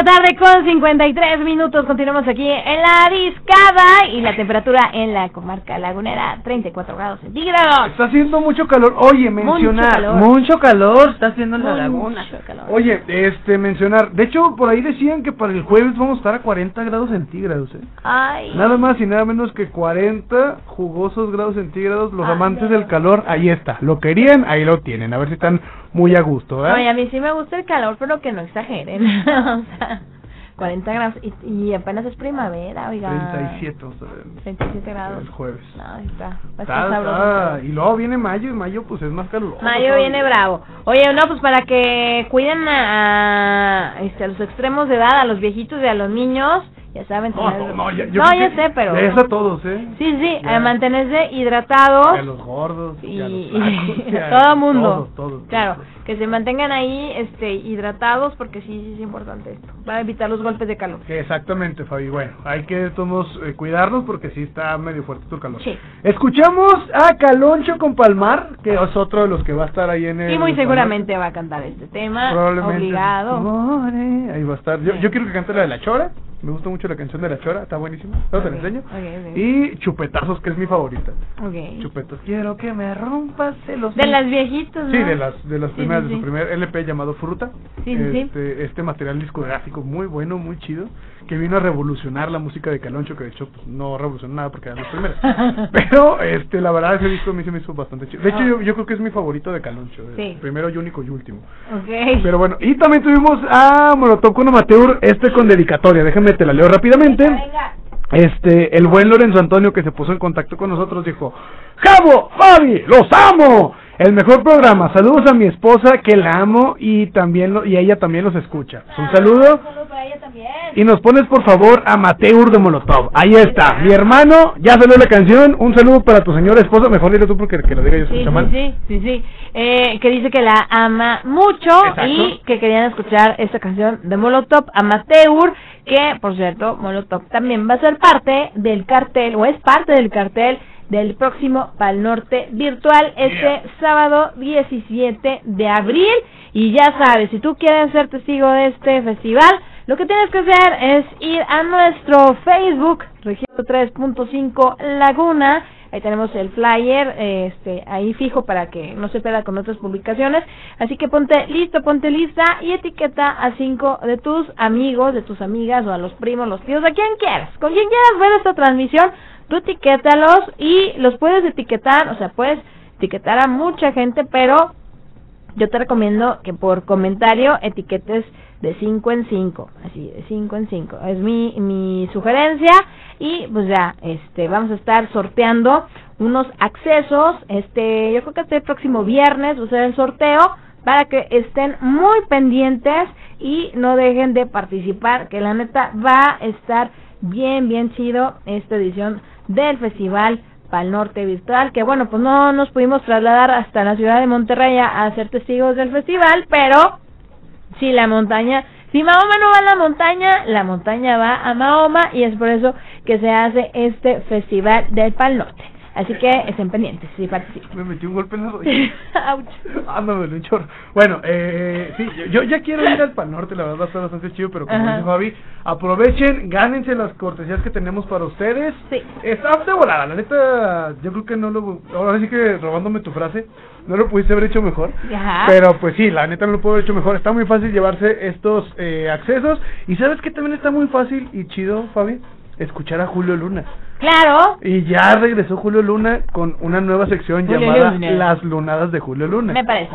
la tarde con 53 minutos. Continuamos aquí en la discada y la temperatura en la comarca lagunera 34 grados centígrados. Está haciendo mucho calor. Oye, mencionar. calor. Mucho calor está haciendo en la laguna. calor. Oye, este, mencionar. De hecho, por ahí decían que para el jueves vamos a estar a 40 grados centígrados. ¿eh? Ay. Nada más y nada menos que 40 jugosos grados centígrados. Los Ay, amantes del calor, ahí está. Lo querían, ahí lo tienen. A ver si están muy a gusto, ¿verdad? Oye, a mí sí me gusta el calor, pero que no exageren. o sea, 40 grados y, y apenas es primavera, oiga. 37 vamos a ver. 37 grados. El jueves. No, está, a Está- sabroso. está- y luego viene mayo y mayo pues es más caluroso. Mayo viene bravo. Oye, no, pues para que cuiden a, a, este, a los extremos de edad, a los viejitos y a los niños, ya saben. No, no, no, ya, yo No, ya sé, pero... es a todos, ¿eh? Sí, sí, a mantenerse hidratados. Y a los gordos, y, a los y, flacos, y a todo mundo. Todos, todos. Claro, que se mantengan ahí este hidratados porque sí, sí es importante esto. Va a evitar los golpes de calor. Exactamente, Fabi. Bueno, hay que todos eh, cuidarnos porque sí está medio fuerte tu calor. Sí. Escuchamos a Caloncho con Palmar, que es otro de los que va a estar ahí en el... Y muy Palmar. seguramente va a cantar este tema. Probablemente. Obligado. More, Ahí va a estar. Yo, yo quiero que cante la de la Chora. Me gusta mucho la canción de la Chora, está buenísima. Luego te la enseño. ok, ok. Y Chupetazos, que es mi favorita. Ok. Chupetos, quiero que me rompas los De las viejitas, ¿no? Sí, de las, de las Sí, primeras, sí, de su primer LP llamado Fruta. Sí, sí, sí. este, este material discográfico muy bueno, muy chido, que vino a revolucionar la música de Caloncho, que de hecho pues, no revolucionó nada porque eran los primeros. Pero este, la verdad ese disco a mí se me hizo bastante chido. De hecho Ah. yo, yo creo que es mi favorito de Caloncho, el primero y único y último. Ok. Pero bueno, y también tuvimos a Molotov con Amateur, este con dedicatoria, déjame te la leo rápidamente. Este, el buen Lorenzo Antonio que se puso en contacto con nosotros dijo, Javo, Fabi, los amo. El mejor programa. Saludos a mi esposa que la amo y también lo, y ella también los escucha. Un saludo. Y nos pones por favor Amateur de Molotov. Ahí está. Mi hermano ya salió la canción. Un saludo para tu señora esposa. Mejor dile tú porque que lo diga yo escucha sí, mal. sí, sí, sí. Eh, que dice que la ama mucho Exacto. y que querían escuchar esta canción de Molotov Amateur, que por cierto, Molotov también va a ser parte del cartel, o es parte del cartel del próximo Pal Norte virtual este sábado 17 de abril. Y ya sabes, si tú quieres ser testigo de este festival, lo que tienes que hacer es ir a nuestro Facebook, Registro 3.5 Laguna. Ahí tenemos el flyer, este, ahí fijo para que no se pierda con otras publicaciones. Así que ponte listo, ponte lista y etiqueta a cinco de tus amigos, de tus amigas o a los primos, los tíos, a quien quieras. Con quien quieras ver esta transmisión, tú etiquétalos y los puedes etiquetar, o sea, puedes etiquetar a mucha gente, pero yo te recomiendo que por comentario etiquetes de 5 en 5, así, de 5 en 5. Es mi, mi sugerencia y pues ya, este, vamos a estar sorteando unos accesos, este, yo creo que este próximo viernes va a ser el sorteo para que estén muy pendientes y no dejen de participar, que la neta va a estar bien, bien chido esta edición del festival Pal Norte Virtual, que bueno, pues no nos pudimos trasladar hasta la ciudad de Monterrey a, ser testigos del festival, pero si la montaña, si Mahoma no va a la montaña, la montaña va a Mahoma y es por eso que se hace este festival del Pal Norte. Así que estén pendientes, si participan. Me metí un golpe en la rodilla. Ouch. Ah, me duele un chorro. Bueno, eh, sí, yo, yo ya quiero ir al Pal Norte, la verdad está bastante chido, pero como Ajá. dice Fabi, aprovechen, gánense las cortesías que tenemos para ustedes. Sí. Está de volada, la neta, yo creo que no lo, ahora sí que robándome tu frase, no lo pudiste haber hecho mejor. Ajá. Pero pues sí, la neta no lo puedo haber hecho mejor. Está muy fácil llevarse estos eh, accesos. Y sabes que también está muy fácil y chido, Fabi, escuchar a Julio Luna. Claro. Y ya regresó Julio Luna con una nueva sección Julio llamada Luna. Las Lunadas de Julio Luna. Me parece.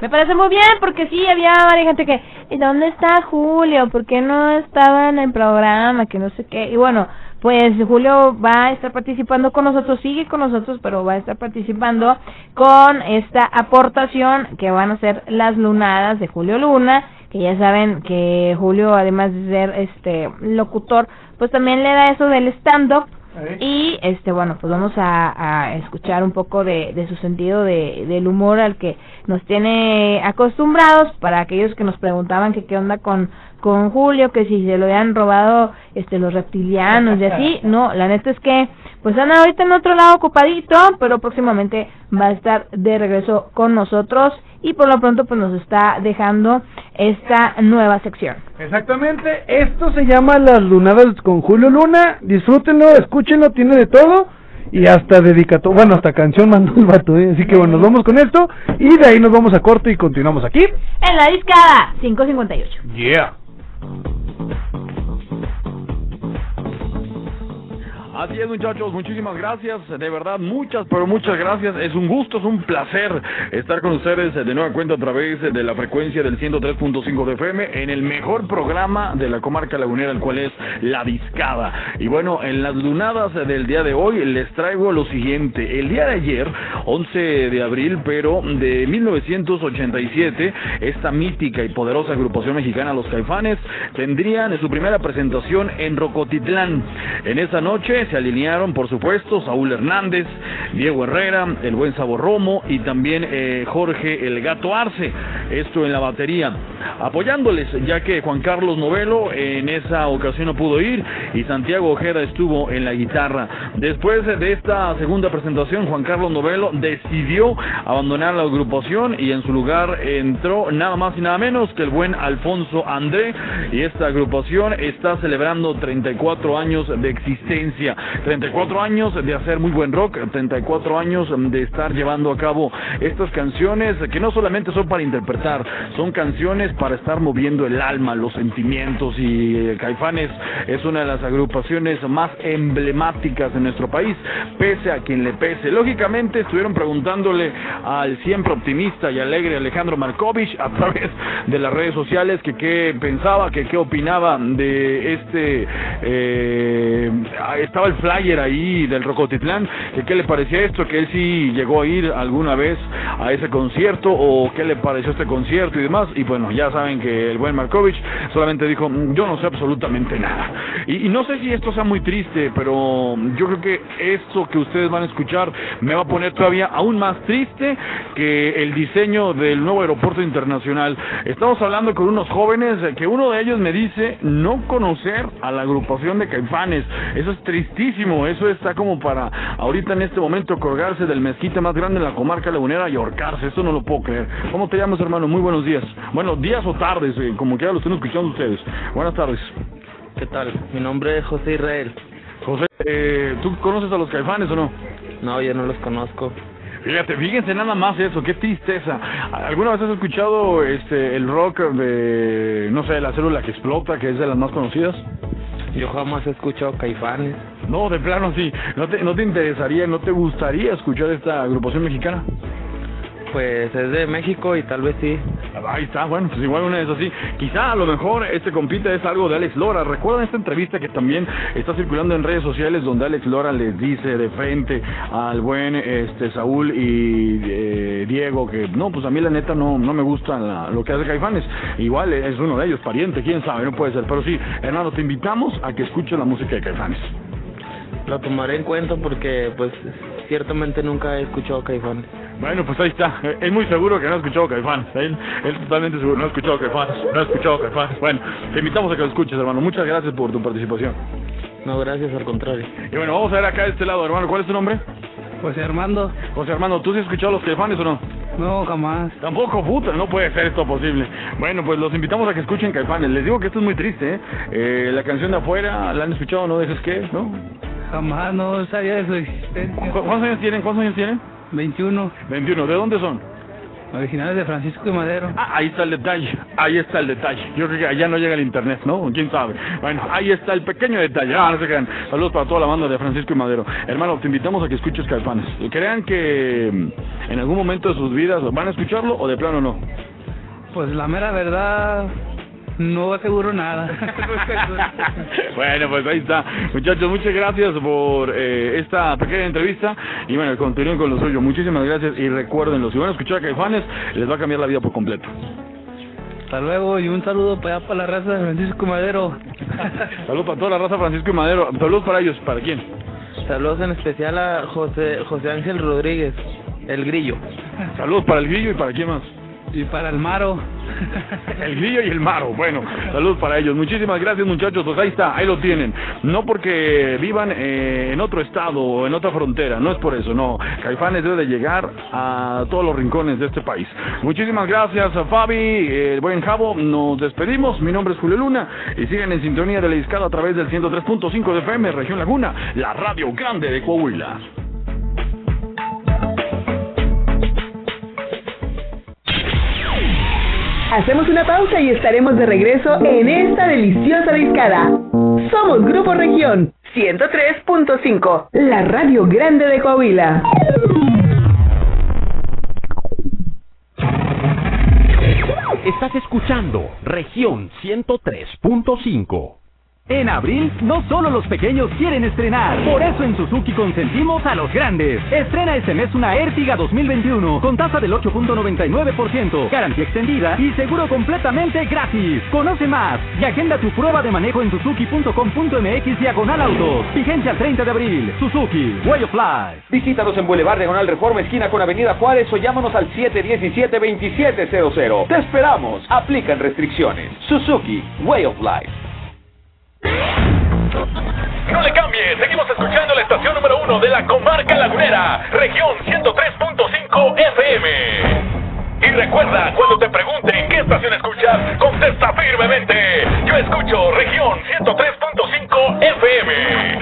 Me parece muy bien porque sí había varias gente que ¿y dónde está Julio? ¿Por qué no estaba en el programa? Que no sé qué. Y bueno, pues Julio va a estar participando con nosotros, sigue con nosotros, pero va a estar participando con esta aportación que van a ser las lunadas de Julio Luna, que ya saben que Julio además de ser este locutor, pues también le da eso del stand up y este bueno pues vamos a, a escuchar un poco de, de su sentido de, del humor al que nos tiene acostumbrados para aquellos que nos preguntaban que qué onda con con Julio que si se lo habían robado este los reptilianos y así. No la neta es que pues anda ahorita en otro lado ocupadito, pero próximamente va a estar de regreso con nosotros y por lo pronto pues nos está dejando esta nueva sección. Exactamente, esto se llama Las Lunadas con Julio Luna. Disfrútenlo, escúchenlo, tiene de todo. Y hasta dedicato, bueno, hasta canción mandó el vato, ¿eh? Así que bueno, nos vamos con esto. Y de ahí nos vamos a corte y continuamos aquí. En la discada 558. Yeah. Así es, muchachos, muchísimas gracias. De verdad, muchas, pero muchas gracias. Es un gusto, es un placer estar con ustedes de nueva cuenta a través de la frecuencia del 103.5 de FM en el mejor programa de la comarca lagunera, el cual es La Discada. Y bueno, en las lunadas del día de hoy les traigo lo siguiente. El día de ayer, 11 de abril, pero de 1987, esta mítica y poderosa agrupación mexicana, Los Caifanes, tendrían su primera presentación en Rocotitlán. En esa noche se alinearon, por supuesto, Saúl Hernández, Diego Herrera, el buen Sabor Romo y también eh, Jorge el Gato Arce. Esto en la batería, apoyándoles, ya que Juan Carlos Novelo en esa ocasión no pudo ir y Santiago Ojeda estuvo en la guitarra. Después de esta segunda presentación, Juan Carlos Novelo decidió abandonar la agrupación y en su lugar entró nada más y nada menos que el buen Alfonso André y esta agrupación está celebrando 34 años de existencia. 34 años de hacer muy buen rock, 34 años de estar llevando a cabo estas canciones que no solamente son para interpretar, son canciones para estar moviendo el alma, los sentimientos y eh, Caifanes es una de las agrupaciones más emblemáticas de nuestro país, pese a quien le pese. Lógicamente estuvieron preguntándole al siempre optimista y alegre Alejandro Markovich a través de las redes sociales que qué pensaba, que qué opinaba de este eh, estaba el flyer ahí del Rocotitlán, que qué le parecía esto, que él sí llegó a ir alguna vez a ese concierto o qué le pareció este concierto y demás. Y bueno, ya saben que el buen Markovich solamente dijo, "Mm, yo no sé absolutamente nada. Y, y no sé si esto sea muy triste, pero yo creo que esto que ustedes van a escuchar me va a poner todavía aún más triste que el diseño del nuevo aeropuerto internacional. Estamos hablando con unos jóvenes que uno de ellos me dice no conocer a la agrupación de Caifanes. Eso es tristísimo, eso está como para ahorita en este momento colgarse del mezquite más grande en la comarca lagunera y ahorcarse. Eso no lo puedo creer. ¿Cómo te llamas, hermano? Muy buenos días. Bueno, días o tardes, eh, como quiera lo estén escuchando ustedes. Buenas tardes. ¿Qué tal? Mi nombre es José Israel. José, eh, ¿tú conoces a los Caifanes o no? No, yo no los conozco. Fíjate, fíjense nada más eso, qué tristeza. ¿Alguna vez has escuchado este el rock de, no sé, la célula que explota, que es de las más conocidas? Yo jamás he escuchado Caifanes. No, de plano sí. ¿No te, no te interesaría, no te gustaría escuchar esta agrupación mexicana? Pues es de México y tal vez sí. Ahí está, bueno, pues igual una es así. Quizá a lo mejor este compite es algo de Alex Lora. ¿Recuerdan esta entrevista que también está circulando en redes sociales donde Alex Lora les dice de frente al buen este Saúl y eh, Diego que no, pues a mí la neta no, no me gusta la- lo que hace Caifanes. Igual es uno de ellos, pariente, quién sabe, no puede ser. Pero sí, hermano, te invitamos a que escuches la música de Caifanes. Lo tomaré en cuenta porque, pues, ciertamente nunca he escuchado Caifanes. Bueno, pues ahí está. Es muy seguro que no ha escuchado Caifanes. Él, él totalmente seguro, no ha escuchado Caifanes. No ha escuchado Caifanes. Bueno, te invitamos a que lo escuches, hermano. Muchas gracias por tu participación. No, gracias, al contrario. Y bueno, vamos a ver acá de este lado, hermano. ¿Cuál es tu nombre? José Armando. José Armando, ¿tú sí has escuchado los Caifanes o no? No, jamás. Tampoco, puta, no puede ser esto posible. Bueno, pues los invitamos a que escuchen Caifanes. Les digo que esto es muy triste, ¿eh? Eh, la canción de afuera, ¿la han escuchado? ¿No dejes que? ¿No? Jamás, no sabía de su existencia. ¿Cu- ¿Cuántos años tienen? ¿Cuántos años tienen? 21. 21. ¿De dónde son? Originales de Francisco de Madero. Ah, ahí está el detalle, ahí está el detalle. Yo creo que allá no llega el internet, ¿no? ¿Quién sabe? Bueno, ahí está el pequeño detalle. Ah, no se crean. Saludos para toda la banda de Francisco y Madero. Hermano, te invitamos a que escuches Caifanes. Crean que mm, en algún momento de sus vidas van a escucharlo o de plano no. Pues la mera verdad, no aseguro nada. Bueno, pues ahí está. Muchachos, muchas gracias por eh, esta pequeña entrevista. Y bueno, continúen con lo suyo. Muchísimas gracias. Y recuérdenlo, si van a escuchar a Caifanes, les va a cambiar la vida por completo. Hasta luego y un saludo para allá para la raza de Francisco Madero. Saludos para toda la raza Francisco y Madero. Saludos para ellos. ¿Para quién? Saludos en especial a José, José Ángel Rodríguez, el grillo. Saludos para el grillo y para quién más. Y para el Maro. El grillo y el maro. Bueno, saludos para ellos. Muchísimas gracias, muchachos. Pues ahí está, ahí lo tienen. No porque vivan eh, en otro estado o en otra frontera, no es por eso, no. Caifanes debe de llegar a todos los rincones de este país. Muchísimas gracias a Fabi, eh, buen Javo. Nos despedimos. Mi nombre es Julio Luna y siguen en sintonía de la discada a través del 103.5 de FM, Región Laguna, la radio grande de Coahuila. Hacemos una pausa y estaremos de regreso en esta deliciosa discada. Somos Grupo Región 103.5, la radio grande de Coahuila. Estás escuchando Región 103.5. En abril, no solo los pequeños quieren estrenar, por eso en Suzuki consentimos a los grandes. Estrena este mes una Ertiga 2021 con tasa del 8.99%, garantía extendida y seguro completamente gratis. Conoce más y agenda tu prueba de manejo en suzuki.com.mx diagonal autos. Vigencia al 30 de abril. Suzuki, Way of Life. Visítanos en Boulevard Diagonal Reforma, esquina con Avenida Juárez o llámanos al 717-2700. Te esperamos. Aplican restricciones. Suzuki, Way of Life. No le cambie, seguimos escuchando la estación número uno de la comarca lagunera, región 103.5 FM. Y recuerda, cuando te pregunten qué estación escuchas, contesta firmemente. Yo escucho región 103.5 FM.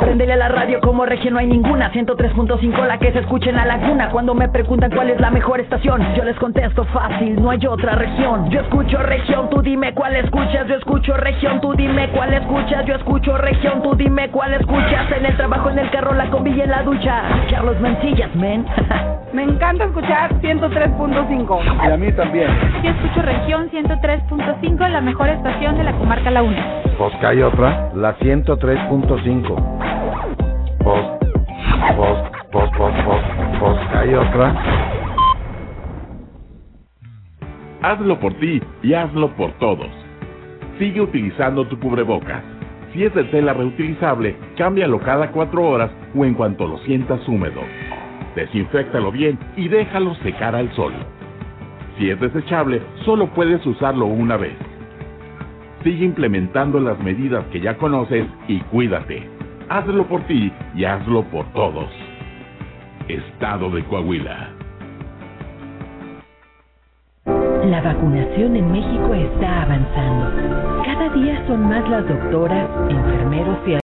Préndele a la radio como región no hay ninguna. 103.5 la que se escucha en la laguna. Cuando me preguntan cuál es la mejor estación Yo les contesto fácil, no hay otra región. Yo escucho región, tú dime cuál escuchas. Yo escucho región, tú dime cuál escuchas. Yo escucho región, tú dime cuál escuchas. En el trabajo, en el carro, la combi y en la ducha. Carlos Mencillas, men. Me encanta escuchar 103.5. Y a mí también. Yo escucho región 103.5, la mejor estación de la comarca La Una. Pues que hay otra, la 103.5. Pues, pues, pues, pues que hay otra. Hazlo por ti y hazlo por todos. Sigue utilizando tu cubrebocas. Si es de tela reutilizable, cámbialo cada cuatro horas o en cuanto lo sientas húmedo. Desinféctalo bien y déjalo secar al sol. Si es desechable, solo puedes usarlo una vez. Sigue implementando las medidas que ya conoces y cuídate. Hazlo por ti y hazlo por todos. Estado de Coahuila. La vacunación en México está avanzando. Cada día son más las doctoras, enfermeros y